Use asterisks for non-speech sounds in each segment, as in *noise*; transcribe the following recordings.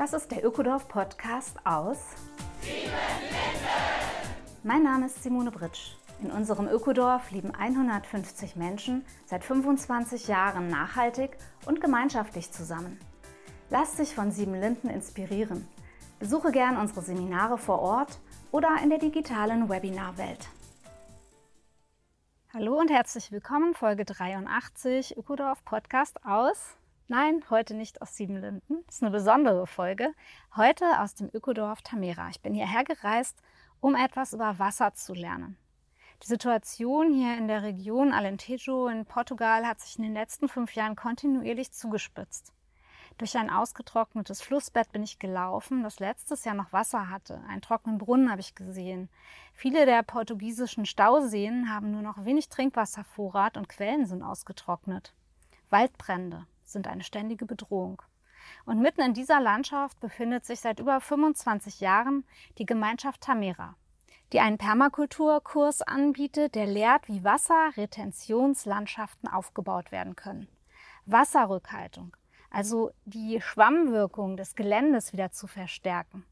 Das ist der Ökodorf Podcast aus Mein Name ist Simone Britsch. In unserem Ökodorf leben 150 Menschen seit 25 Jahren nachhaltig und gemeinschaftlich zusammen. Lass dich von Sieben Linden inspirieren. Besuche gern unsere Seminare vor Ort oder in der digitalen Webinarwelt. Hallo und herzlich willkommen, Folge 83 Ökodorf Podcast aus Nein, heute nicht aus Siebenlinden. Das ist eine besondere Folge. Heute aus dem Ökodorf Tamera. Ich bin hierher gereist, um etwas über Wasser zu lernen. Die Situation hier in der Region Alentejo in Portugal hat sich in den letzten fünf Jahren kontinuierlich zugespitzt. Durch ein ausgetrocknetes Flussbett bin ich gelaufen, das letztes Jahr noch Wasser hatte. Einen trockenen Brunnen habe ich gesehen. Viele der portugiesischen Stauseen haben nur noch wenig Trinkwasservorrat und Quellen sind ausgetrocknet. Waldbrände, sind eine ständige Bedrohung. Und mitten in dieser Landschaft befindet sich seit über 25 Jahren die Gemeinschaft Tamera, die einen Permakulturkurs anbietet, der lehrt, wie Wasserretentionslandschaften aufgebaut werden können. Wasserrückhaltung, also die Schwammwirkung des Geländes wieder zu verstärken.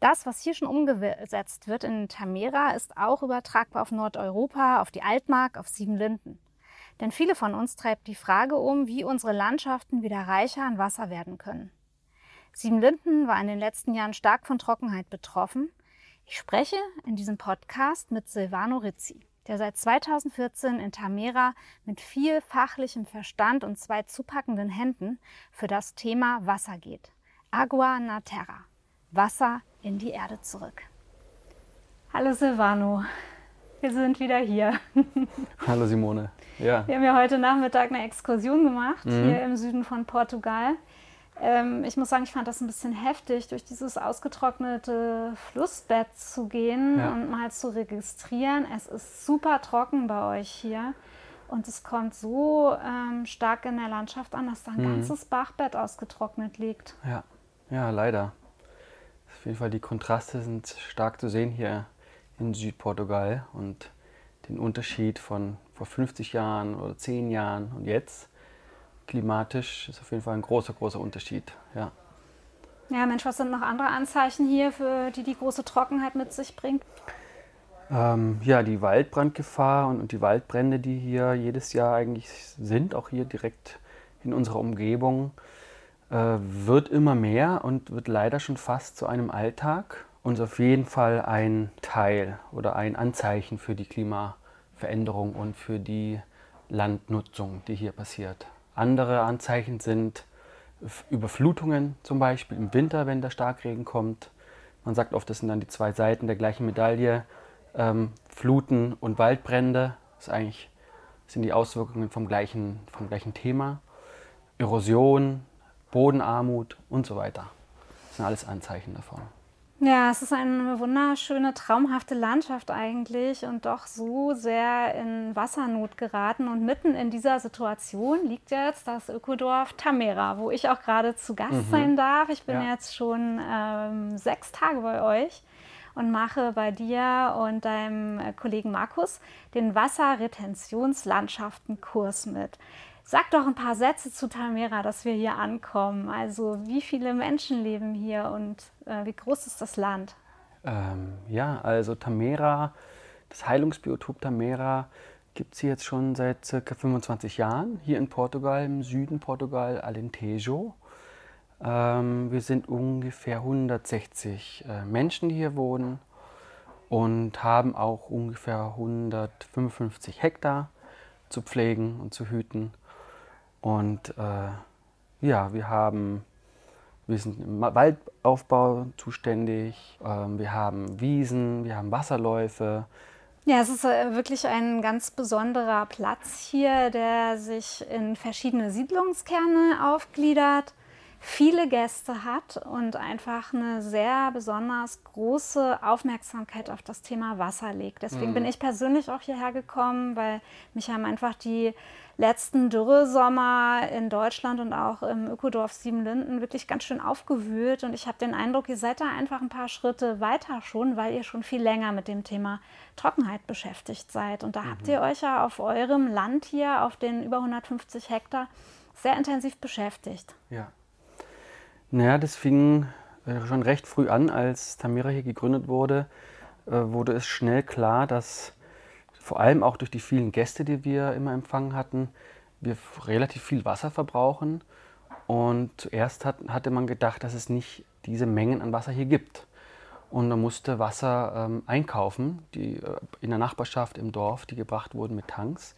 Das, was hier schon umgesetzt wird in Tamera, ist auch übertragbar auf Nordeuropa, auf die Altmark, auf Siebenlinden. Denn viele von uns treibt die Frage um, wie unsere Landschaften wieder reicher an Wasser werden können. Siebenlinden war in den letzten Jahren stark von Trockenheit betroffen. Ich spreche in diesem Podcast mit Silvano Rizzi, der seit 2014 in Tamera mit viel fachlichem Verstand und zwei zupackenden Händen für das Thema Wasser geht. Agua na Terra. Wasser in die Erde zurück. Hallo Silvano, wir sind wieder hier. *laughs* Hallo Simone. Ja. Wir haben ja heute Nachmittag eine Exkursion gemacht, mhm. hier im Süden von Portugal. Ähm, ich muss sagen, ich fand das ein bisschen heftig, durch dieses ausgetrocknete Flussbett zu gehen ja. und mal zu registrieren. Es ist super trocken bei euch hier. Und es kommt so ähm, stark in der Landschaft an, dass da ein mhm. ganzes Bachbett ausgetrocknet liegt. Ja, ja, leider. Auf jeden Fall, die Kontraste sind stark zu sehen hier in Südportugal und den Unterschied von vor 50 Jahren oder 10 Jahren und jetzt klimatisch ist auf jeden Fall ein großer, großer Unterschied. Ja. Ja, Mensch, was sind noch andere Anzeichen hier, für die die große Trockenheit mit sich bringt? Ähm, ja, die Waldbrandgefahr und, und, die Waldbrände, die hier jedes Jahr eigentlich sind, auch hier direkt in unserer Umgebung, äh, wird immer mehr und wird leider schon fast zu einem Alltag und auf jeden Fall ein Teil oder ein Anzeichen für die Klimaveränderung und für die Landnutzung, die hier passiert. Andere Anzeichen sind Überflutungen zum Beispiel im Winter, wenn der Starkregen kommt. Man sagt oft, das sind dann die zwei Seiten der gleichen Medaille. Ähm, Fluten und Waldbrände das ist eigentlich, sind die Auswirkungen vom gleichen, vom gleichen Thema. Erosion, Bodenarmut und so weiter. Das sind alles Anzeichen davon. Ja, es ist eine wunderschöne, traumhafte Landschaft eigentlich und doch so sehr in Wassernot geraten. Und mitten in dieser Situation liegt jetzt das Ökodorf Tamera, wo ich auch gerade zu Gast mhm. sein darf. Ich bin ja. jetzt schon ähm, sechs Tage bei euch und mache bei dir und deinem Kollegen Markus den Wasserretentionslandschaftenkurs mit. Sag doch ein paar Sätze zu Tamera, dass wir hier ankommen. Also wie viele Menschen leben hier und äh, wie groß ist das Land? Ähm, ja, also Tamera, das Heilungsbiotop Tamera gibt es jetzt schon seit circa 25 Jahren, hier in Portugal, im Süden Portugal, Alentejo. Ähm, wir sind ungefähr 160 äh, Menschen, die hier wohnen und haben auch ungefähr 155 Hektar zu pflegen und zu hüten. Und äh, ja, wir haben, wir sind im Waldaufbau zuständig, äh, wir haben Wiesen, wir haben Wasserläufe. Ja, es ist äh, wirklich ein ganz besonderer Platz hier, der sich in verschiedene Siedlungskerne aufgliedert viele Gäste hat und einfach eine sehr besonders große Aufmerksamkeit auf das Thema Wasser legt. Deswegen mhm. bin ich persönlich auch hierher gekommen, weil mich haben einfach die letzten Dürresommer in Deutschland und auch im Ökodorf Siebenlinden wirklich ganz schön aufgewühlt. Und ich habe den Eindruck, ihr seid da einfach ein paar Schritte weiter schon, weil ihr schon viel länger mit dem Thema Trockenheit beschäftigt seid. Und da mhm. habt ihr euch ja auf eurem Land hier, auf den über 150 Hektar, sehr intensiv beschäftigt. Ja. Naja, das fing äh, schon recht früh an, als Tamera hier gegründet wurde, äh, wurde es schnell klar, dass vor allem auch durch die vielen Gäste, die wir immer empfangen hatten, wir relativ viel Wasser verbrauchen. Und zuerst hat, hatte man gedacht, dass es nicht diese Mengen an Wasser hier gibt. Und man musste Wasser ähm, einkaufen, die äh, in der Nachbarschaft, im Dorf, die gebracht wurden mit Tanks.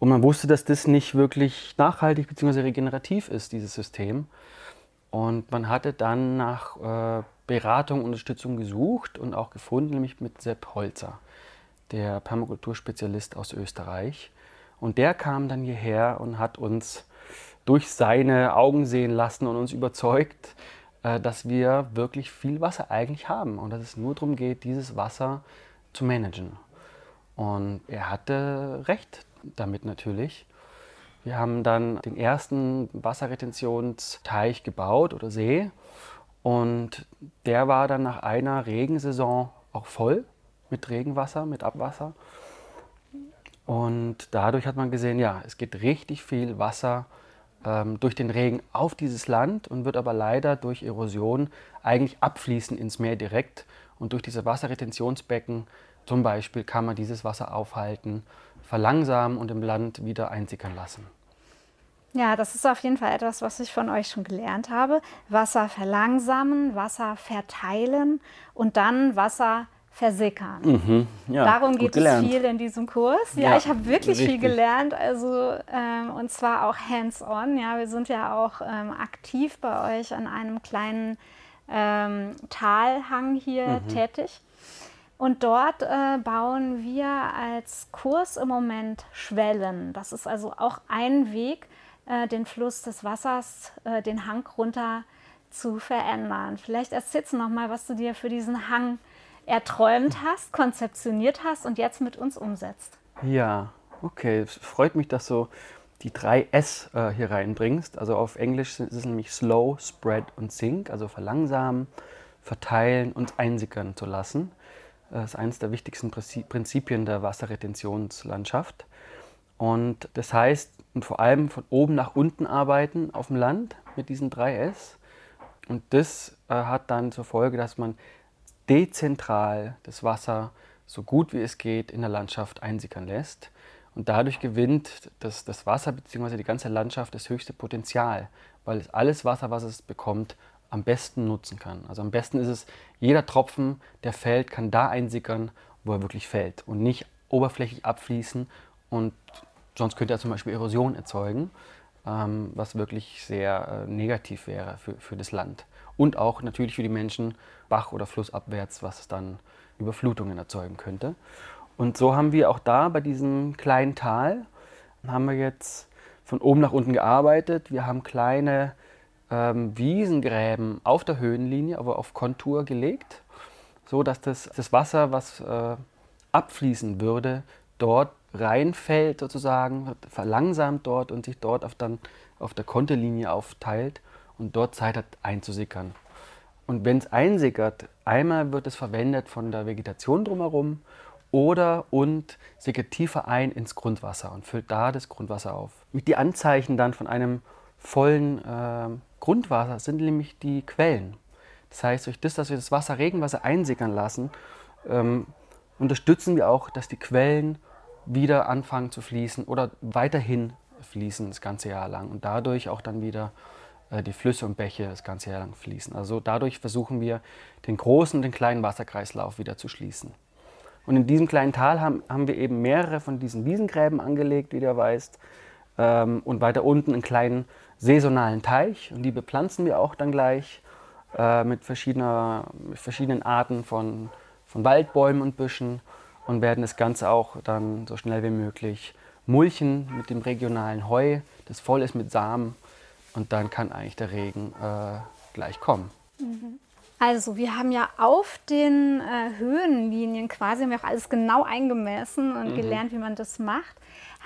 Und man wusste, dass das nicht wirklich nachhaltig bzw. regenerativ ist, dieses System. Und man hatte dann nach äh, Beratung Unterstützung gesucht und auch gefunden, nämlich mit Sepp Holzer, der Permakulturspezialist aus Österreich. Und der kam dann hierher und hat uns durch seine Augen sehen lassen und uns überzeugt, äh, dass wir wirklich viel Wasser eigentlich haben und dass es nur darum geht, dieses Wasser zu managen. Und er hatte recht damit natürlich. Wir haben dann den ersten Wasserretentionsteich gebaut oder See und der war dann nach einer Regensaison auch voll mit Regenwasser, mit Abwasser. Und dadurch hat man gesehen, ja, es geht richtig viel Wasser ähm, durch den Regen auf dieses Land und wird aber leider durch Erosion eigentlich abfließen ins Meer direkt. Und durch diese Wasserretentionsbecken zum Beispiel kann man dieses Wasser aufhalten, verlangsamen und im Land wieder einsickern lassen. Ja, das ist auf jeden Fall etwas, was ich von euch schon gelernt habe. Wasser verlangsamen, Wasser verteilen und dann Wasser versickern. Mhm, ja, Darum geht es viel in diesem Kurs. Ja, ja ich habe wirklich richtig. viel gelernt, also ähm, und zwar auch hands-on. Ja, wir sind ja auch ähm, aktiv bei euch an einem kleinen ähm, Talhang hier mhm. tätig. Und dort äh, bauen wir als Kurs im Moment Schwellen. Das ist also auch ein Weg, äh, den Fluss des Wassers, äh, den Hang runter zu verändern. Vielleicht erzählst du noch mal, was du dir für diesen Hang erträumt hast, konzeptioniert hast und jetzt mit uns umsetzt. Ja, okay. Es freut mich, dass du die drei S äh, hier reinbringst. Also auf Englisch ist es nämlich Slow, Spread und Sink, also verlangsamen, verteilen und einsickern zu lassen. Das ist eines der wichtigsten Prinzipien der Wasserretentionslandschaft. Und das heißt, und vor allem von oben nach unten arbeiten auf dem Land mit diesen drei S. Und das äh, hat dann zur Folge, dass man dezentral das Wasser so gut wie es geht in der Landschaft einsickern lässt. Und dadurch gewinnt das, das Wasser bzw. die ganze Landschaft das höchste Potenzial, weil es alles Wasser, was es bekommt, am besten nutzen kann. Also am besten ist es, jeder Tropfen, der fällt, kann da einsickern, wo er wirklich fällt und nicht oberflächlich abfließen und sonst könnte er zum Beispiel Erosion erzeugen, ähm, was wirklich sehr äh, negativ wäre für, für das Land und auch natürlich für die Menschen Bach- oder Flussabwärts, was dann Überflutungen erzeugen könnte. Und so haben wir auch da bei diesem kleinen Tal, haben wir jetzt von oben nach unten gearbeitet. Wir haben kleine ähm, Wiesengräben auf der Höhenlinie, aber auf Kontur gelegt, so dass das, das Wasser, was äh, abfließen würde, dort reinfällt sozusagen, verlangsamt dort und sich dort auf, dann auf der Kontelinie aufteilt und dort Zeit hat einzusickern. Und wenn es einsickert, einmal wird es verwendet von der Vegetation drumherum oder und sickert tiefer ein ins Grundwasser und füllt da das Grundwasser auf. Mit die Anzeichen dann von einem vollen äh, Grundwasser sind nämlich die Quellen. Das heißt, durch das, dass wir das Wasser, Regenwasser einsickern lassen, ähm, unterstützen wir auch, dass die Quellen wieder anfangen zu fließen oder weiterhin fließen das ganze Jahr lang und dadurch auch dann wieder die Flüsse und Bäche das ganze Jahr lang fließen. Also dadurch versuchen wir, den großen und den kleinen Wasserkreislauf wieder zu schließen. Und in diesem kleinen Tal haben, haben wir eben mehrere von diesen Wiesengräben angelegt, wie du weißt. Ähm, und weiter unten einen kleinen saisonalen Teich. Und die bepflanzen wir auch dann gleich äh, mit, verschiedener, mit verschiedenen Arten von, von Waldbäumen und Büschen und werden das Ganze auch dann so schnell wie möglich mulchen mit dem regionalen Heu, das voll ist mit Samen und dann kann eigentlich der Regen äh, gleich kommen. Mhm. Also wir haben ja auf den äh, Höhenlinien quasi, haben wir auch alles genau eingemessen und mhm. gelernt, wie man das macht,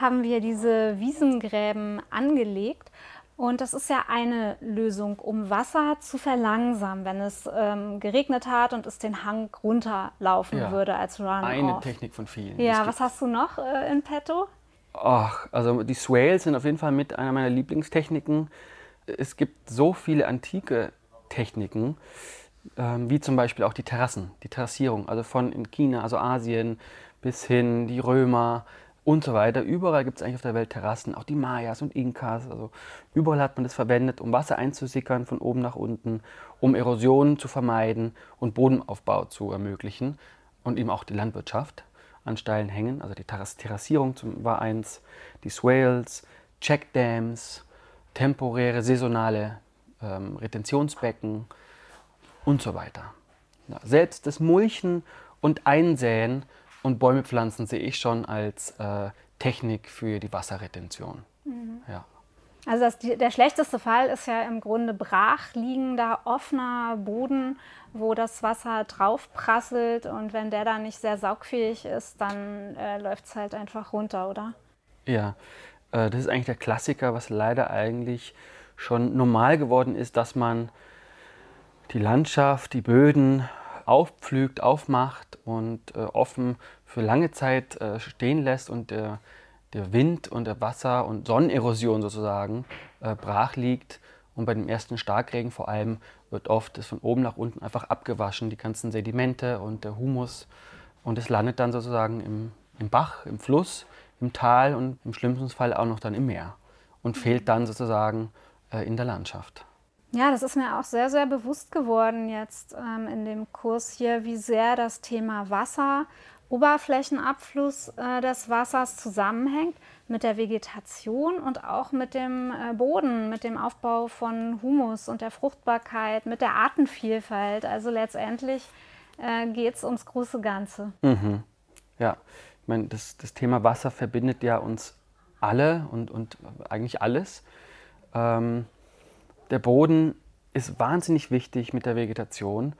haben wir diese Wiesengräben angelegt. Und das ist ja eine Lösung, um Wasser zu verlangsamen, wenn es ähm, geregnet hat und es den Hang runterlaufen ja, würde als Run. Eine Technik von vielen. Ja, was hast du noch äh, in petto? Ach, also die Swales sind auf jeden Fall mit einer meiner Lieblingstechniken es gibt so viele antike Techniken, ähm, wie zum Beispiel auch die Terrassen, die Terrassierung, also von in China, also Asien bis hin die Römer und so weiter. Überall gibt es eigentlich auf der Welt Terrassen, auch die Mayas und Inkas. Also überall hat man das verwendet, um Wasser einzusickern von oben nach unten, um Erosion zu vermeiden und Bodenaufbau zu ermöglichen und eben auch die Landwirtschaft an steilen Hängen. Also die Terrassierung war eins, die Swales, Checkdams, temporäre, saisonale ähm, Retentionsbecken und so weiter. Ja, selbst das Mulchen und Einsäen und Bäume pflanzen sehe ich schon als äh, Technik für die Wasserretention. Mhm. Ja. Also das, der schlechteste Fall ist ja im Grunde brach liegender, offener Boden, wo das Wasser drauf prasselt und wenn der dann nicht sehr saugfähig ist, dann äh, läuft es halt einfach runter, oder? Ja, das ist eigentlich der Klassiker, was leider eigentlich schon normal geworden ist, dass man die Landschaft, die Böden aufpflügt, aufmacht und äh, offen für lange Zeit äh, stehen lässt und der, der Wind und der Wasser- und Sonnenerosion sozusagen äh, brach liegt. Und bei dem ersten Starkregen vor allem wird oft das von oben nach unten einfach abgewaschen, die ganzen Sedimente und der Humus. Und es landet dann sozusagen im, im Bach, im Fluss, im Tal und im schlimmsten Fall auch noch dann im Meer und fehlt dann sozusagen äh, in der Landschaft. Ja, das ist mir auch sehr, sehr bewusst geworden jetzt ähm, in dem Kurs hier, wie sehr das Thema Wasser, Oberflächenabfluss äh, des Wassers zusammenhängt mit der Vegetation und auch mit dem äh, Boden, mit dem Aufbau von Humus und der Fruchtbarkeit, mit der Artenvielfalt. Also letztendlich äh, geht es ums große Ganze. Mhm. Ja, meine, das, das Thema Wasser verbindet ja uns alle und, und eigentlich alles. Ähm, der Boden ist wahnsinnig wichtig mit der Vegetation,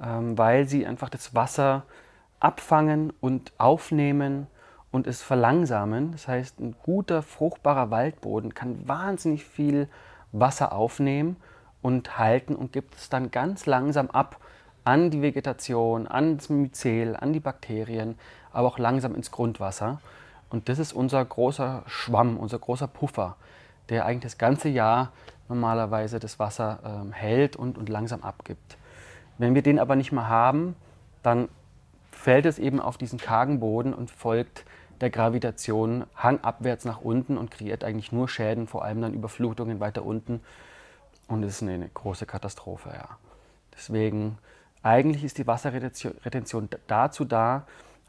ähm, weil sie einfach das Wasser abfangen und aufnehmen und es verlangsamen. Das heißt, ein guter, fruchtbarer Waldboden kann wahnsinnig viel Wasser aufnehmen und halten und gibt es dann ganz langsam ab an die Vegetation, an das Myzel, an die Bakterien, aber auch langsam ins Grundwasser. Und das ist unser großer Schwamm, unser großer Puffer, der eigentlich das ganze Jahr normalerweise das Wasser ähm, hält und, und langsam abgibt. Wenn wir den aber nicht mehr haben, dann fällt es eben auf diesen kargen Boden und folgt der Gravitation hangabwärts nach unten und kreiert eigentlich nur Schäden, vor allem dann Überflutungen weiter unten. Und es ist eine, eine große Katastrophe. Ja. Deswegen, eigentlich ist die Wasserretention dazu da,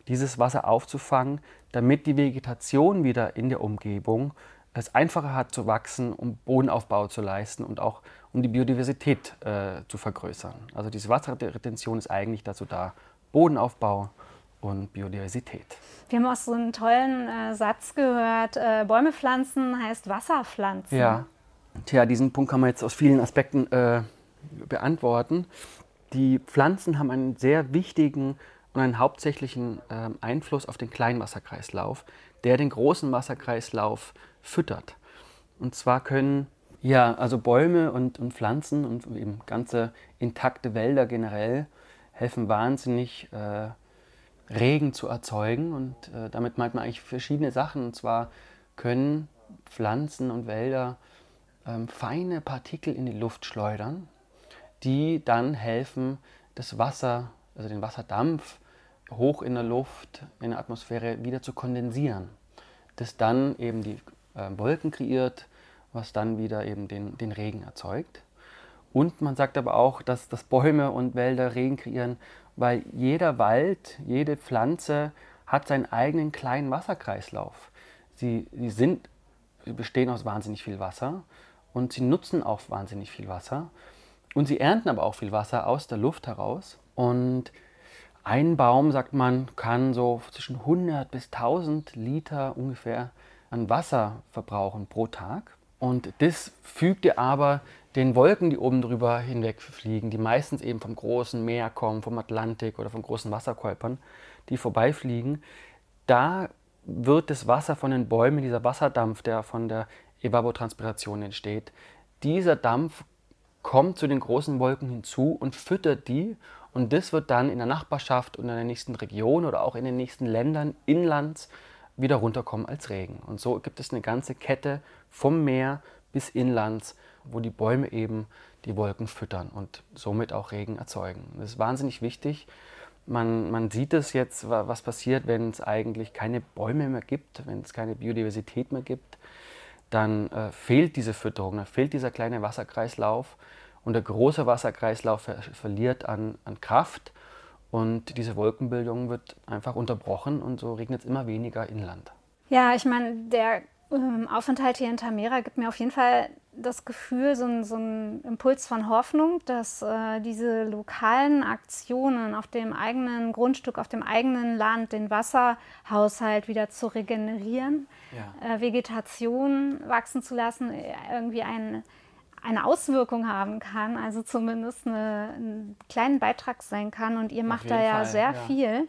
dieses Wasser aufzufangen, damit die Vegetation wieder in der Umgebung es einfacher hat zu wachsen, um Bodenaufbau zu leisten und auch um die Biodiversität äh, zu vergrößern. Also diese Wasserretention ist eigentlich dazu da, Bodenaufbau und Biodiversität. Wir haben auch so einen tollen äh, Satz gehört, äh, Bäume pflanzen heißt Wasser pflanzen. Ja, Tja, diesen Punkt kann man jetzt aus vielen Aspekten äh, beantworten. Die Pflanzen haben einen sehr wichtigen und einen hauptsächlichen ähm, Einfluss auf den Kleinwasserkreislauf, der den großen Wasserkreislauf füttert. Und zwar können ja, also Bäume und, und Pflanzen und eben ganze intakte Wälder generell helfen wahnsinnig, äh, Regen zu erzeugen. Und äh, damit meint man eigentlich verschiedene Sachen. Und zwar können Pflanzen und Wälder ähm, feine Partikel in die Luft schleudern, die dann helfen, das Wasser, also den Wasserdampf, hoch in der Luft, in der Atmosphäre wieder zu kondensieren. Das dann eben die äh, Wolken kreiert, was dann wieder eben den, den Regen erzeugt. Und man sagt aber auch, dass, dass Bäume und Wälder Regen kreieren, weil jeder Wald, jede Pflanze hat seinen eigenen kleinen Wasserkreislauf. Sie, sie, sind, sie bestehen aus wahnsinnig viel Wasser und sie nutzen auch wahnsinnig viel Wasser. Und sie ernten aber auch viel Wasser aus der Luft heraus. Und ein Baum, sagt man, kann so zwischen 100 bis 1000 Liter ungefähr an Wasser verbrauchen pro Tag. Und das fügte aber den Wolken, die oben drüber hinweg fliegen, die meistens eben vom großen Meer kommen, vom Atlantik oder von großen Wasserkäupern, die vorbeifliegen, da wird das Wasser von den Bäumen, dieser Wasserdampf, der von der Evapotranspiration entsteht, dieser Dampf kommt zu den großen Wolken hinzu und füttert die und das wird dann in der Nachbarschaft und in der nächsten Region oder auch in den nächsten Ländern inlands wieder runterkommen als Regen. Und so gibt es eine ganze Kette vom Meer bis inlands wo die Bäume eben die Wolken füttern und somit auch Regen erzeugen. Das ist wahnsinnig wichtig. Man, man sieht es jetzt, was passiert, wenn es eigentlich keine Bäume mehr gibt, wenn es keine Biodiversität mehr gibt. Dann äh, fehlt diese Fütterung, dann fehlt dieser kleine Wasserkreislauf und der große Wasserkreislauf ver verliert an, an Kraft und diese Wolkenbildung wird einfach unterbrochen und so regnet es immer weniger inland. Ja, ich meine, der ähm, Aufenthalt hier in Tamera gibt mir auf jeden Fall das Gefühl, so ein, so ein Impuls von Hoffnung, dass äh, diese lokalen Aktionen auf dem eigenen Grundstück, auf dem eigenen Land, den Wasserhaushalt wieder zu regenerieren, ja. äh, Vegetation wachsen zu lassen, irgendwie ein, eine Auswirkung haben kann, also zumindest eine, einen kleinen Beitrag sein kann. Und ihr macht da ja Fall, sehr ja. viel.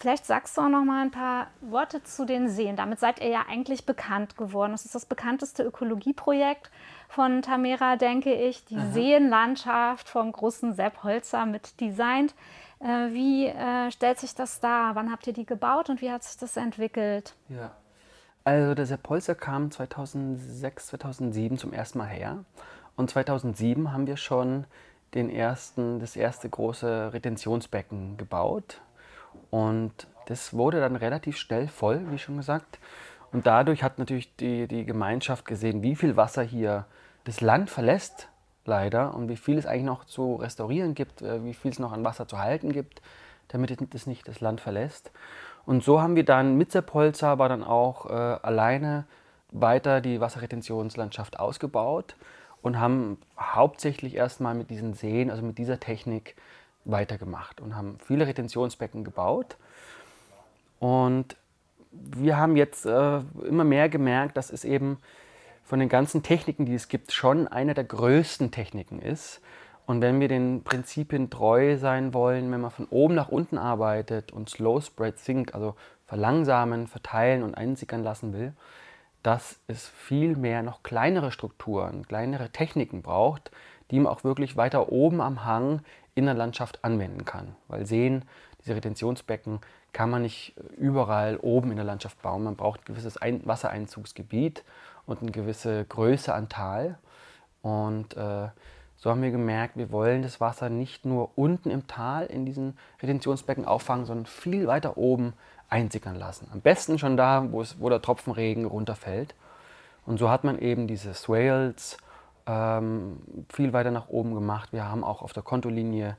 Vielleicht sagst du auch noch mal ein paar Worte zu den Seen. Damit seid ihr ja eigentlich bekannt geworden. Das ist das bekannteste Ökologieprojekt von Tamera, denke ich. Die Aha. Seenlandschaft vom großen Sepp Holzer mit designt. Äh, wie äh, stellt sich das dar? Wann habt ihr die gebaut und wie hat sich das entwickelt? Ja. Also der Sepp Holzer kam 2006, 2007 zum ersten Mal her. Und 2007 haben wir schon den ersten, das erste große Retentionsbecken gebaut und das wurde dann relativ schnell voll, wie schon gesagt. Und dadurch hat natürlich die, die Gemeinschaft gesehen, wie viel Wasser hier das Land verlässt, leider, und wie viel es eigentlich noch zu restaurieren gibt, äh, wie viel es noch an Wasser zu halten gibt, damit es nicht das Land verlässt. Und so haben wir dann mit Seppolzer aber dann auch äh, alleine weiter die Wasserretentionslandschaft ausgebaut und haben hauptsächlich erstmal mit diesen Seen, also mit dieser Technik, weitergemacht und haben viele Retentionsbecken gebaut. Und wir haben jetzt äh, immer mehr gemerkt, dass es eben von den ganzen Techniken, die es gibt, schon eine der größten Techniken ist. Und wenn wir den Prinzipien treu sein wollen, wenn man von oben nach unten arbeitet und Slow Spread Think, also verlangsamen, verteilen und einsickern lassen will, dass es viel mehr noch kleinere Strukturen, kleinere Techniken braucht, die man auch wirklich weiter oben am Hang in der Landschaft anwenden kann. Weil Seen, diese Retentionsbecken, kann man nicht überall oben in der Landschaft bauen. Man braucht ein gewisses Ein Wassereinzugsgebiet und eine gewisse Größe an Tal. Und äh, so haben wir gemerkt, wir wollen das Wasser nicht nur unten im Tal in diesen Retentionsbecken auffangen, sondern viel weiter oben einsickern lassen. Am besten schon da, wo, es, wo der Tropfenregen runterfällt. Und so hat man eben diese Swales, ähm, viel weiter nach oben gemacht. Wir haben auch auf der Kontolinie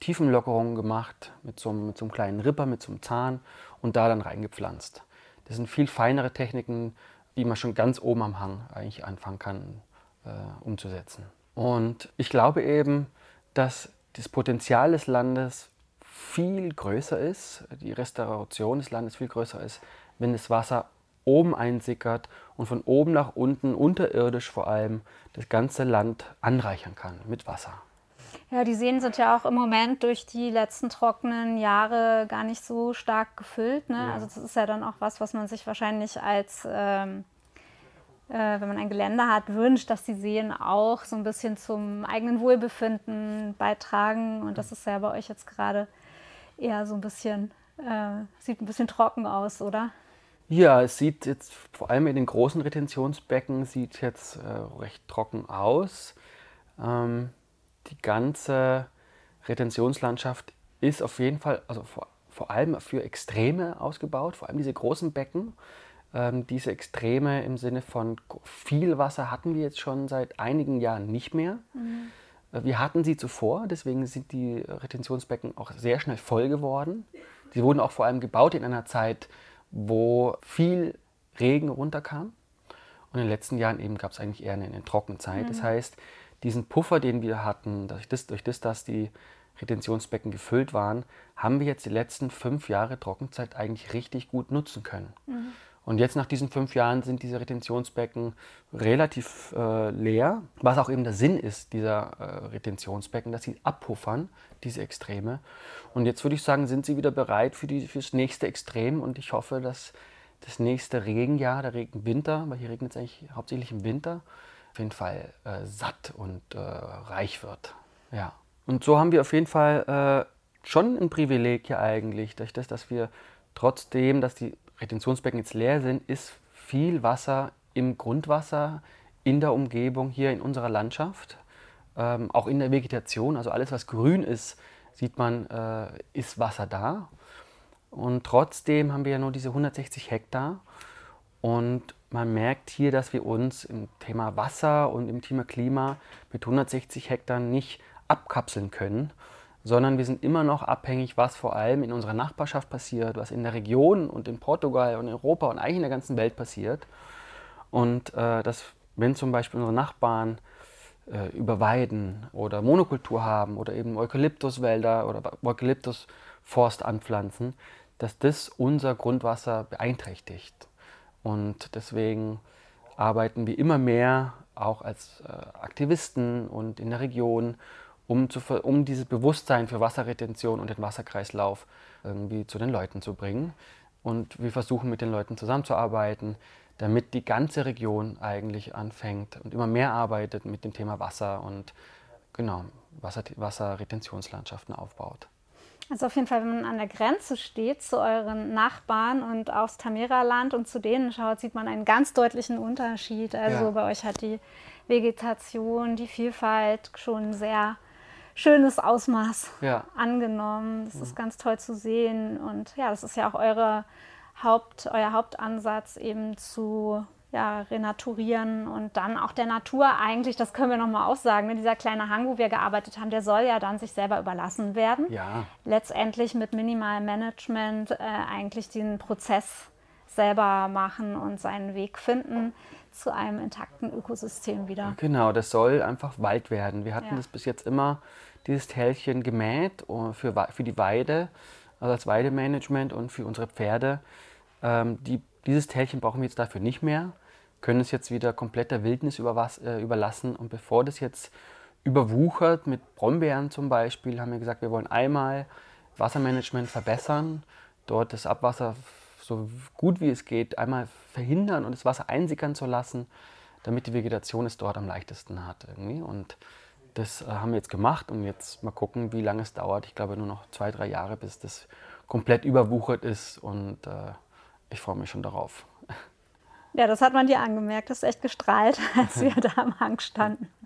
Tiefenlockerungen gemacht mit so, einem, mit so einem kleinen Ripper, mit so einem Zahn und da dann reingepflanzt. Das sind viel feinere Techniken, die man schon ganz oben am Hang eigentlich anfangen kann äh, umzusetzen. Und ich glaube eben, dass das Potenzial des Landes viel größer ist, die Restauration des Landes viel größer ist, wenn das Wasser oben einsickert und von oben nach unten, unterirdisch vor allem, das ganze Land anreichern kann mit Wasser. Ja, die Seen sind ja auch im Moment durch die letzten trockenen Jahre gar nicht so stark gefüllt. Ne? Ja. Also das ist ja dann auch was, was man sich wahrscheinlich als, ähm, äh, wenn man ein Gelände hat, wünscht, dass die Seen auch so ein bisschen zum eigenen Wohlbefinden beitragen. Und das ist ja bei euch jetzt gerade eher so ein bisschen, äh, sieht ein bisschen trocken aus, oder? Ja, es sieht jetzt vor allem in den großen Retentionsbecken sieht jetzt äh, recht trocken aus. Ähm, die ganze Retentionslandschaft ist auf jeden Fall, also vor, vor allem für Extreme ausgebaut, vor allem diese großen Becken. Ähm, diese Extreme im Sinne von viel Wasser hatten wir jetzt schon seit einigen Jahren nicht mehr. Mhm. Äh, wir hatten sie zuvor, deswegen sind die Retentionsbecken auch sehr schnell voll geworden. Sie wurden auch vor allem gebaut in einer Zeit, wo viel Regen runterkam. Und in den letzten Jahren eben gab es eigentlich eher eine, eine Trockenzeit. Mhm. Das heißt, diesen Puffer, den wir hatten, durch das, durch das, dass die Retentionsbecken gefüllt waren, haben wir jetzt die letzten fünf Jahre Trockenzeit eigentlich richtig gut nutzen können. Mhm. Und jetzt nach diesen fünf Jahren sind diese Retentionsbecken relativ äh, leer, was auch eben der Sinn ist dieser äh, Retentionsbecken, dass sie abpuffern, diese Extreme. Und jetzt würde ich sagen, sind sie wieder bereit für, das nächste Extrem und ich hoffe, dass das nächste Regenjahr, der Regenwinter, weil hier regnet es eigentlich hauptsächlich im Winter, auf jeden Fall äh, satt und äh, reich wird. Ja. Und so haben wir auf jeden Fall äh, schon ein Privileg hier eigentlich, durch das, dass wir trotzdem, dass die Retentionsbecken jetzt leer sind, ist viel Wasser im Grundwasser in der Umgebung hier in unserer Landschaft, ähm, auch in der Vegetation. Also alles, was grün ist, sieht man, äh, ist Wasser da. Und trotzdem haben wir ja nur diese 160 Hektar. Und man merkt hier, dass wir uns im Thema Wasser und im Thema Klima mit 160 Hektar nicht abkapseln können, sondern wir sind immer noch abhängig, was vor allem in unserer Nachbarschaft passiert, was in der Region und in Portugal und in Europa und eigentlich in der ganzen Welt passiert. Und äh, dass, wenn zum Beispiel unsere Nachbarn äh, über Weiden oder Monokultur haben oder eben Eukalyptuswälder oder Eukalyptusforst anpflanzen, dass das unser Grundwasser beeinträchtigt. Und deswegen arbeiten wir immer mehr auch als äh, Aktivisten und in der Region, um, zu, um dieses Bewusstsein für Wasserretention und den Wasserkreislauf irgendwie zu den Leuten zu bringen. Und wir versuchen mit den Leuten zusammenzuarbeiten, damit die ganze Region eigentlich anfängt und immer mehr arbeitet mit dem Thema Wasser und genau Wasser, Wasserretentionslandschaften aufbaut. Also auf jeden Fall, wenn man an der Grenze steht zu euren Nachbarn und aufs Tamera-Land und zu denen schaut, sieht man einen ganz deutlichen Unterschied. Also ja. bei euch hat die Vegetation, die Vielfalt schon sehr schönes Ausmaß ja. angenommen. Das ist ganz toll zu sehen. Und ja, das ist ja auch eure Haupt, euer Hauptansatz eben zu ja, renaturieren und dann auch der Natur eigentlich, das können wir nochmal aussagen, ne, dieser kleine Hang, wo wir gearbeitet haben, der soll ja dann sich selber überlassen werden. Ja. Letztendlich mit minimalem Management äh, eigentlich den Prozess selber machen und seinen Weg finden zu einem intakten Ökosystem wieder. Genau, das soll einfach Wald werden. Wir hatten ja. das bis jetzt immer, dieses Tälchen gemäht äh, für, für die Weide, also als Weidemanagement und für unsere Pferde. Ähm, die, dieses Tälchen brauchen wir jetzt dafür nicht mehr, können es jetzt wieder komplett der Wildnis überwas, äh, überlassen. Und bevor das jetzt überwuchert mit Brombeeren zum Beispiel, haben wir gesagt, wir wollen einmal Wassermanagement verbessern, dort das Abwasser so gut wie es geht einmal verhindern und das Wasser einsickern zu lassen, damit die Vegetation es dort am leichtesten hat. Irgendwie. Und das äh, haben wir jetzt gemacht und jetzt mal gucken, wie lange es dauert. Ich glaube nur noch zwei, drei Jahre, bis das komplett überwuchert ist und äh, ich freue mich schon darauf. Ja, das hat man dir angemerkt. Das ist echt gestrahlt, *laughs* als wir da am Hang standen. *laughs*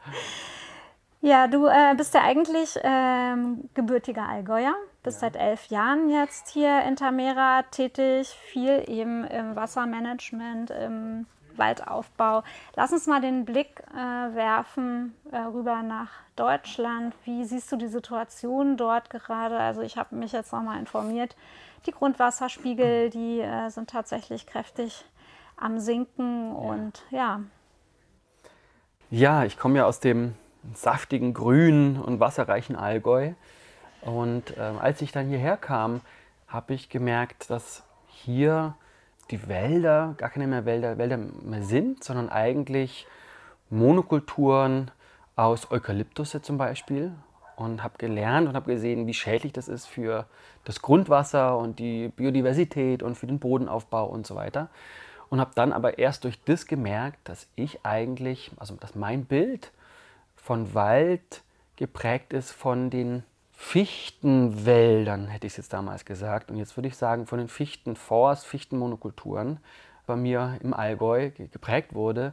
Ja, du äh, bist ja eigentlich ähm, gebürtiger Allgäuer, bist ja. seit elf Jahren jetzt hier in Tamera tätig, viel eben im Wassermanagement, im Waldaufbau. Lass uns mal den Blick äh, werfen äh, rüber nach Deutschland. Wie siehst du die Situation dort gerade? Also ich habe mich jetzt nochmal informiert. Die Grundwasserspiegel, *clears throat* die äh, sind tatsächlich kräftig am Sinken und ja. Ja, ich komme ja aus dem saftigen, grünen und wasserreichen Allgäu. Und äh, als ich dann hierher kam, habe ich gemerkt, dass hier die Wälder gar keine mehr Wälder, Wälder mehr sind, sondern eigentlich Monokulturen aus Eukalyptusse zum Beispiel. Und habe gelernt und habe gesehen, wie schädlich das ist für das Grundwasser und die Biodiversität und für den Bodenaufbau und so weiter. Und habe dann aber erst durch das gemerkt, dass ich eigentlich, also dass mein Bild von Wald geprägt ist von den Fichtenwäldern, hätte ich es jetzt damals gesagt. Und jetzt würde ich sagen, von den Fichtenforst, Fichtenmonokulturen bei mir im Allgäu geprägt wurde.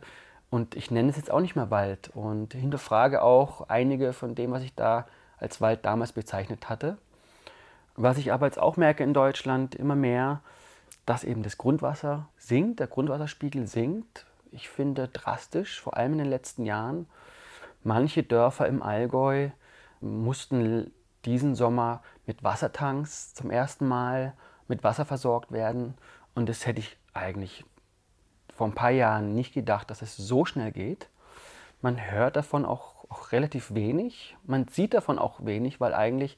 Und ich nenne es jetzt auch nicht mehr Wald und hinterfrage auch einige von dem, was ich da als Wald damals bezeichnet hatte. Was ich aber jetzt auch merke in Deutschland immer mehr, dass eben das Grundwasser sinkt, der Grundwasserspiegel sinkt. Ich finde drastisch, vor allem in den letzten Jahren. Manche Dörfer im Allgäu mussten diesen Sommer mit Wassertanks zum ersten Mal mit Wasser versorgt werden. Und das hätte ich eigentlich vor ein paar Jahren nicht gedacht, dass es so schnell geht. Man hört davon auch, auch relativ wenig. Man sieht davon auch wenig, weil eigentlich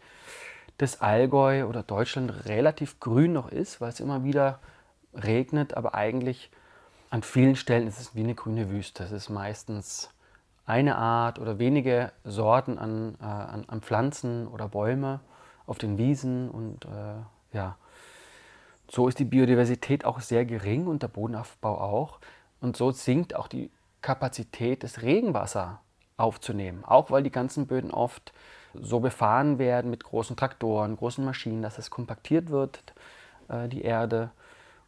das Allgäu oder Deutschland relativ grün noch ist, weil es immer wieder regnet, aber eigentlich an vielen Stellen ist es wie eine grüne Wüste. Es ist meistens eine Art oder wenige Sorten an, äh, an, an, Pflanzen oder Bäume auf den Wiesen und äh, ja, so ist die Biodiversität auch sehr gering und der Bodenaufbau auch. Und so sinkt auch die Kapazität des Regenwasser aufzunehmen, auch weil die ganzen Böden oft so befahren werden mit großen Traktoren, großen Maschinen, dass es kompaktiert wird, äh, die Erde.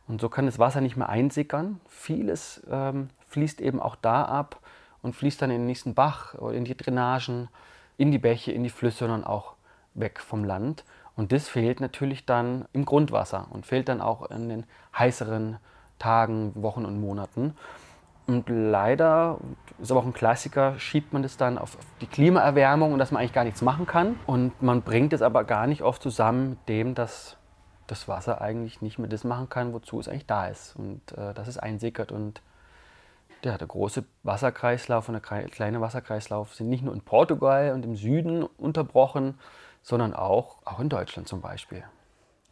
Und so kann das Wasser nicht mehr einsickern. Vieles ähm, fließt eben auch da ab, und fließt dann in den nächsten Bach oder in die Drainagen, in die Bäche, in die Flüsse, sondern auch weg vom Land. Und das fehlt natürlich dann im Grundwasser und fehlt dann auch in den heißeren Tagen, Wochen und Monaten. Und leider, ist aber auch ein Klassiker, schiebt man das dann auf die Klimaerwärmung und dass man eigentlich gar nichts machen kann. Und man bringt es aber gar nicht oft zusammen mit dem, dass das Wasser eigentlich nicht mehr das machen kann, wozu es eigentlich da ist. Und äh, dass es einsickert. Und der große Wasserkreislauf und der kleine Wasserkreislauf sind nicht nur in Portugal und im Süden unterbrochen, sondern auch, auch in Deutschland zum Beispiel.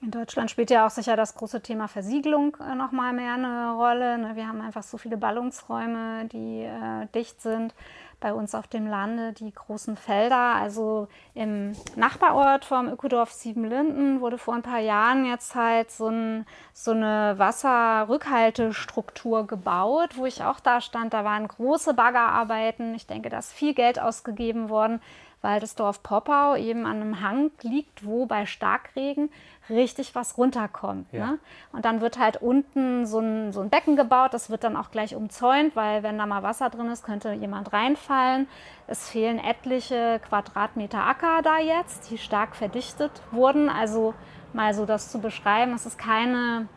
In Deutschland spielt ja auch sicher das große Thema Versiegelung äh, noch mal mehr eine Rolle. Ne? Wir haben einfach so viele Ballungsräume, die äh, dicht sind. Bei uns auf dem Lande die großen Felder. Also im Nachbarort vom Ökodorf Siebenlinden wurde vor ein paar Jahren jetzt halt so, ein, so eine Wasserrückhaltestruktur gebaut, wo ich auch da stand. Da waren große Baggerarbeiten. Ich denke, da ist viel Geld ausgegeben worden weil das Dorf Poppau eben an einem Hang liegt, wo bei Starkregen richtig was runterkommt. Ja. Ne? Und dann wird halt unten so ein, so ein Becken gebaut, das wird dann auch gleich umzäunt, weil wenn da mal Wasser drin ist, könnte jemand reinfallen. Es fehlen etliche Quadratmeter Acker da jetzt, die stark verdichtet wurden. Also mal so das zu beschreiben, es ist keine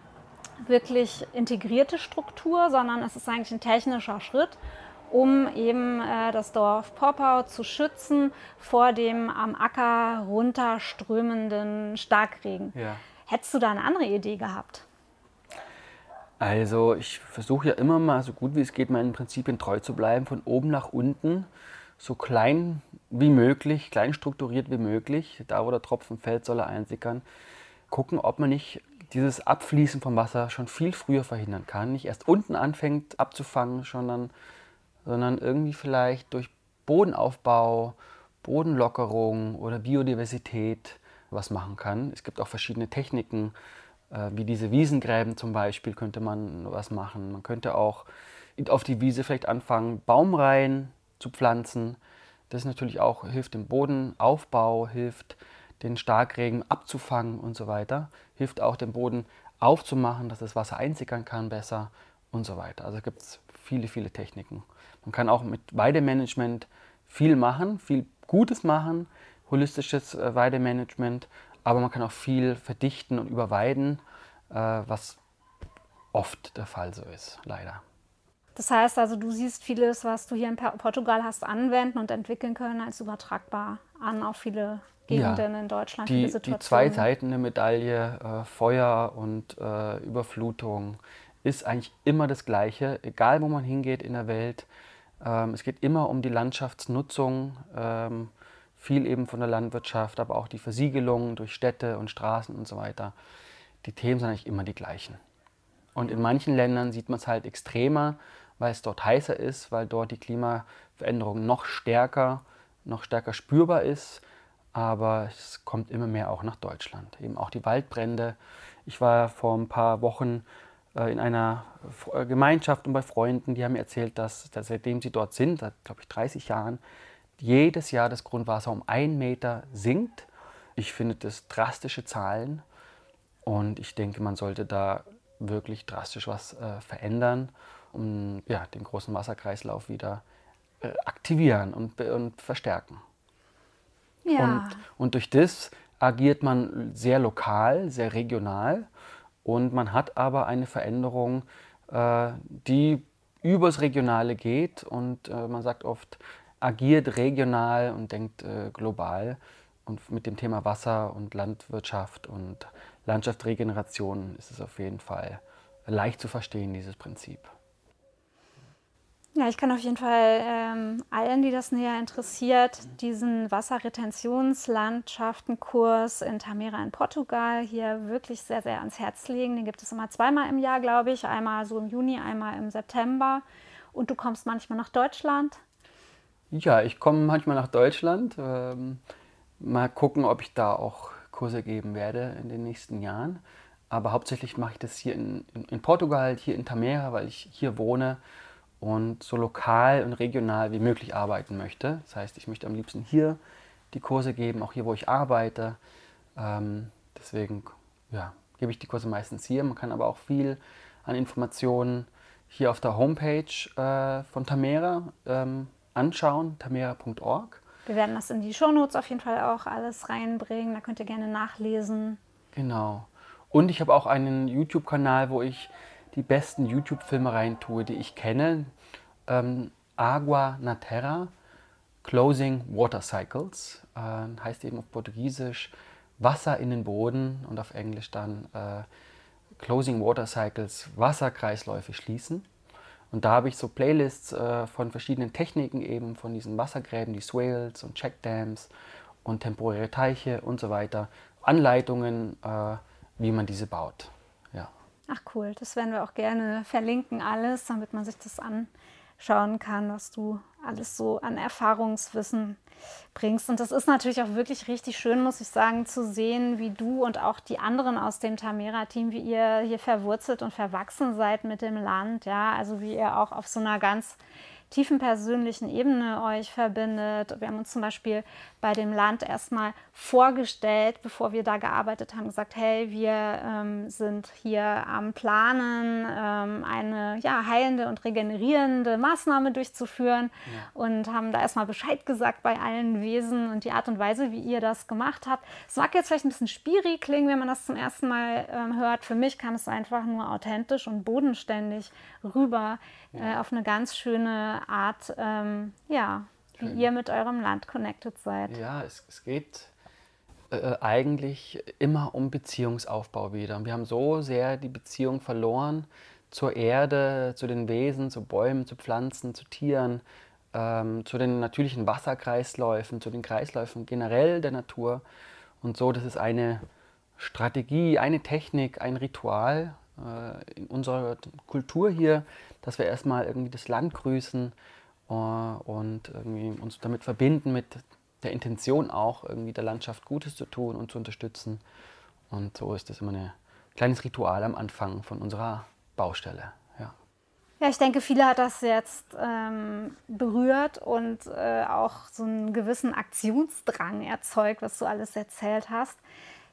wirklich integrierte Struktur, sondern es ist eigentlich ein technischer Schritt um eben äh, das Dorf Poppau zu schützen vor dem am Acker runterströmenden Starkregen. Ja. Hättest du da eine andere Idee gehabt? Also ich versuche ja immer mal so gut wie es geht meinen Prinzipien treu zu bleiben, von oben nach unten, so klein wie möglich, klein strukturiert wie möglich. Da wo der Tropfen fällt, soll er einsickern. Gucken, ob man nicht dieses Abfließen vom Wasser schon viel früher verhindern kann. Nicht erst unten anfängt abzufangen, sondern sondern irgendwie vielleicht durch Bodenaufbau, Bodenlockerung oder Biodiversität was machen kann. Es gibt auch verschiedene Techniken, äh, wie diese Wiesengräben zum Beispiel könnte man was machen. Man könnte auch auf die Wiese vielleicht anfangen, Baumreihen zu pflanzen. Das natürlich auch hilft dem Bodenaufbau, hilft den Starkregen abzufangen und so weiter. Hilft auch den Boden aufzumachen, dass das Wasser einsickern kann besser und so weiter. Also gibt es viele, viele Techniken. Man kann auch mit Weidemanagement viel machen, viel Gutes machen, holistisches äh, Weidemanagement, aber man kann auch viel verdichten und überweiden, äh, was oft der Fall so ist, leider. Das heißt also, du siehst vieles, was du hier in Portugal hast anwenden und entwickeln können, als übertragbar an auf viele Gegenden ja, in Deutschland. Die, die zwei Seiten der Medaille, äh, Feuer und äh, Überflutung, ist eigentlich immer das Gleiche, egal wo man hingeht in der Welt. Ähm, es geht immer um die Landschaftsnutzung, ähm, viel eben von der Landwirtschaft, aber auch die Versiegelung durch Städte und Straßen und so weiter. Die Themen sind eigentlich immer die gleichen. Und in manchen Ländern sieht man es halt extremer, weil es dort heißer ist, weil dort die Klimaveränderung noch stärker, noch stärker spürbar ist. Aber es kommt immer mehr auch nach Deutschland. Eben auch die Waldbrände. Ich war vor ein paar Wochen in einer äh, Gemeinschaft und bei Freunden, die haben mir erzählt, dass, dass seitdem sie dort sind, seit glaube ich 30 Jahren, jedes Jahr das Grundwasser um einen Meter sinkt. Ich finde das drastische Zahlen und ich denke, man sollte da wirklich drastisch was äh, verändern, um ja, den großen Wasserkreislauf wieder äh, aktivieren und, und verstärken. Ja. Und, und durch das agiert man sehr lokal, sehr regional und man hat aber eine Veränderung, äh, die übers Regionale geht und äh, man sagt oft, agiert regional und denkt äh, global. Und mit dem Thema Wasser und Landwirtschaft und Landschaftsregeneration ist es auf jeden Fall leicht zu verstehen, dieses Prinzip. Ja, ich kann auf jeden Fall ähm, allen, die das näher interessiert, diesen Wasserretentionslandschaftenkurs in Tamera in Portugal hier wirklich sehr, sehr ans Herz legen. Den gibt es immer zweimal im Jahr, glaube ich. Einmal so im Juni, einmal im September. Und du kommst manchmal nach Deutschland? Ja, ich komme manchmal nach Deutschland. Ähm, mal gucken, ob ich da auch Kurse geben werde in den nächsten Jahren. Aber hauptsächlich mache ich das hier in, in, in Portugal, hier in Tamera, weil ich hier wohne und so lokal und regional wie möglich arbeiten möchte. Das heißt, ich möchte am liebsten hier die Kurse geben, auch hier, wo ich arbeite. Ähm, deswegen ja, gebe ich die Kurse meistens hier. Man kann aber auch viel an Informationen hier auf der Homepage äh, von Tamera ähm, anschauen, tamera.org. Wir werden das in die Shownotes auf jeden Fall auch alles reinbringen. Da könnt ihr gerne nachlesen. Genau. Und ich habe auch einen YouTube-Kanal, wo ich die besten YouTube-Filme reintue, die ich kenne. Ähm, Agua na Terra, Closing Water Cycles, äh, heißt eben auf Portugiesisch Wasser in den Boden und auf Englisch dann äh, Closing Water Cycles, Wasserkreisläufe schließen. Und da habe ich so Playlists äh, von verschiedenen Techniken eben, von diesen Wassergräben, die Swales und Checkdams und temporäre Teiche und so weiter. Anleitungen, äh, wie man diese baut. Ach cool, das werden wir auch gerne verlinken, alles, damit man sich das anschauen kann, was du alles so an Erfahrungswissen bringst. Und das ist natürlich auch wirklich richtig schön, muss ich sagen, zu sehen, wie du und auch die anderen aus dem Tamera-Team, wie ihr hier verwurzelt und verwachsen seid mit dem Land. Ja, also wie ihr auch auf so einer ganz tiefen persönlichen Ebene euch verbindet. Wir haben uns zum Beispiel bei dem Land erstmal vorgestellt, bevor wir da gearbeitet haben, gesagt, hey, wir ähm, sind hier am Planen, ähm, eine ja, heilende und regenerierende Maßnahme durchzuführen ja. und haben da erstmal Bescheid gesagt bei allen Wesen und die Art und Weise, wie ihr das gemacht habt. Es mag jetzt vielleicht ein bisschen spiri klingen, wenn man das zum ersten Mal ähm, hört. Für mich kam es einfach nur authentisch und bodenständig rüber ja. äh, auf eine ganz schöne Art, ähm, ja, wie Schön. ihr mit eurem Land connected seid. Ja, es, es geht äh, eigentlich immer um Beziehungsaufbau wieder. Und wir haben so sehr die Beziehung verloren zur Erde, zu den Wesen, zu Bäumen, zu Pflanzen, zu Tieren, ähm, zu den natürlichen Wasserkreisläufen, zu den Kreisläufen generell der Natur. Und so, das ist eine Strategie, eine Technik, ein Ritual äh, in unserer Kultur hier, dass wir erstmal irgendwie das Land grüßen äh, und irgendwie uns damit verbinden mit der Intention auch, irgendwie der Landschaft Gutes zu tun und zu unterstützen. Und so ist das immer ein kleines Ritual am Anfang von unserer Baustelle. Ja, ja ich denke, viele hat das jetzt ähm, berührt und äh, auch so einen gewissen Aktionsdrang erzeugt, was du alles erzählt hast.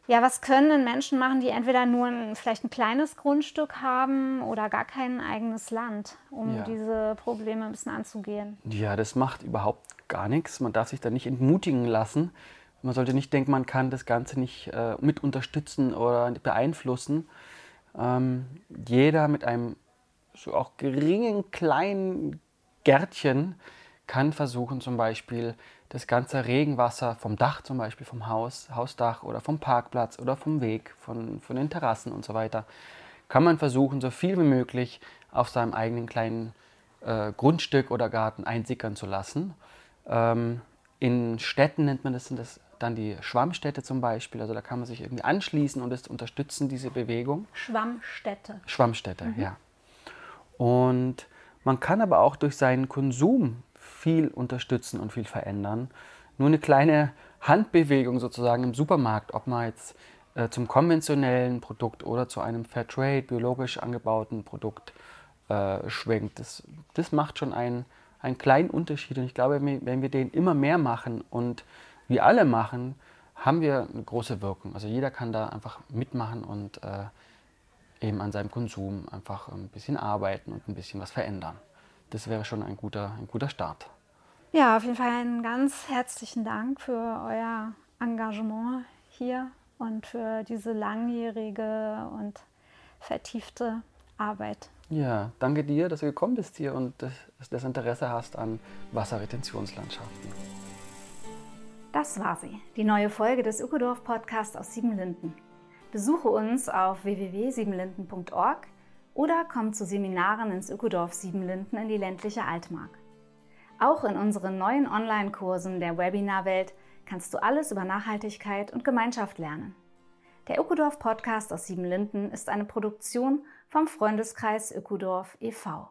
Ja, was können denn Menschen machen, die entweder nur ein, vielleicht ein kleines Grundstück haben oder gar kein eigenes Land, um ja. diese Probleme ein bisschen anzugehen? Ja, das macht überhaupt gar nichts. Man darf sich da nicht entmutigen lassen. Man sollte nicht denken, man kann das Ganze nicht äh, mit unterstützen oder beeinflussen. Ähm, jeder mit einem so auch geringen kleinen Gärtchen kann versuchen, zum Beispiel das ganze Regenwasser vom Dach zum Beispiel, vom Haus, Hausdach oder vom Parkplatz oder vom Weg, von, von den Terrassen und so weiter, kann man versuchen, so viel wie möglich auf seinem eigenen kleinen äh, Grundstück oder Garten einsickern zu lassen. Ähm, in Städten nennt man das, sind das dann die Schwammstädte zum Beispiel. Also da kann man sich irgendwie anschließen und es unterstützen, diese Bewegung. Schwammstädte. Schwammstädte, mhm. ja. Und man kann aber auch durch seinen Konsum viel unterstützen und viel verändern. Nur eine kleine Handbewegung sozusagen im Supermarkt, ob man jetzt äh, zum konventionellen Produkt oder zu einem Fairtrade, biologisch angebauten Produkt äh, schwenkt, das, das macht schon einen, einen kleinen Unterschied. Und ich glaube, wenn wir den immer mehr machen und wir alle machen, haben wir eine große Wirkung. Also jeder kann da einfach mitmachen und äh, eben an seinem Konsum einfach ein bisschen arbeiten und ein bisschen was verändern das wäre schon ein guter, ein guter Start. Ja, auf jeden Fall einen ganz herzlichen Dank für euer Engagement hier und für diese langjährige und vertiefte Arbeit. Ja, danke dir, dass du gekommen bist hier und das, das Interesse hast an Wasserretentionslandschaften. Das war sie, die neue Folge des Ökodorf Podcasts aus Siebenlinden. Besuche uns auf www.siebenlinden.org oder komm zu Seminaren ins Ökodorf Siebenlinden in die ländliche Altmark. Auch in unseren neuen Online-Kursen der Webinarwelt kannst du alles über Nachhaltigkeit und Gemeinschaft lernen. Der Ökodorf Podcast aus Siebenlinden ist eine Produktion vom Freundeskreis Ökodorf e.V.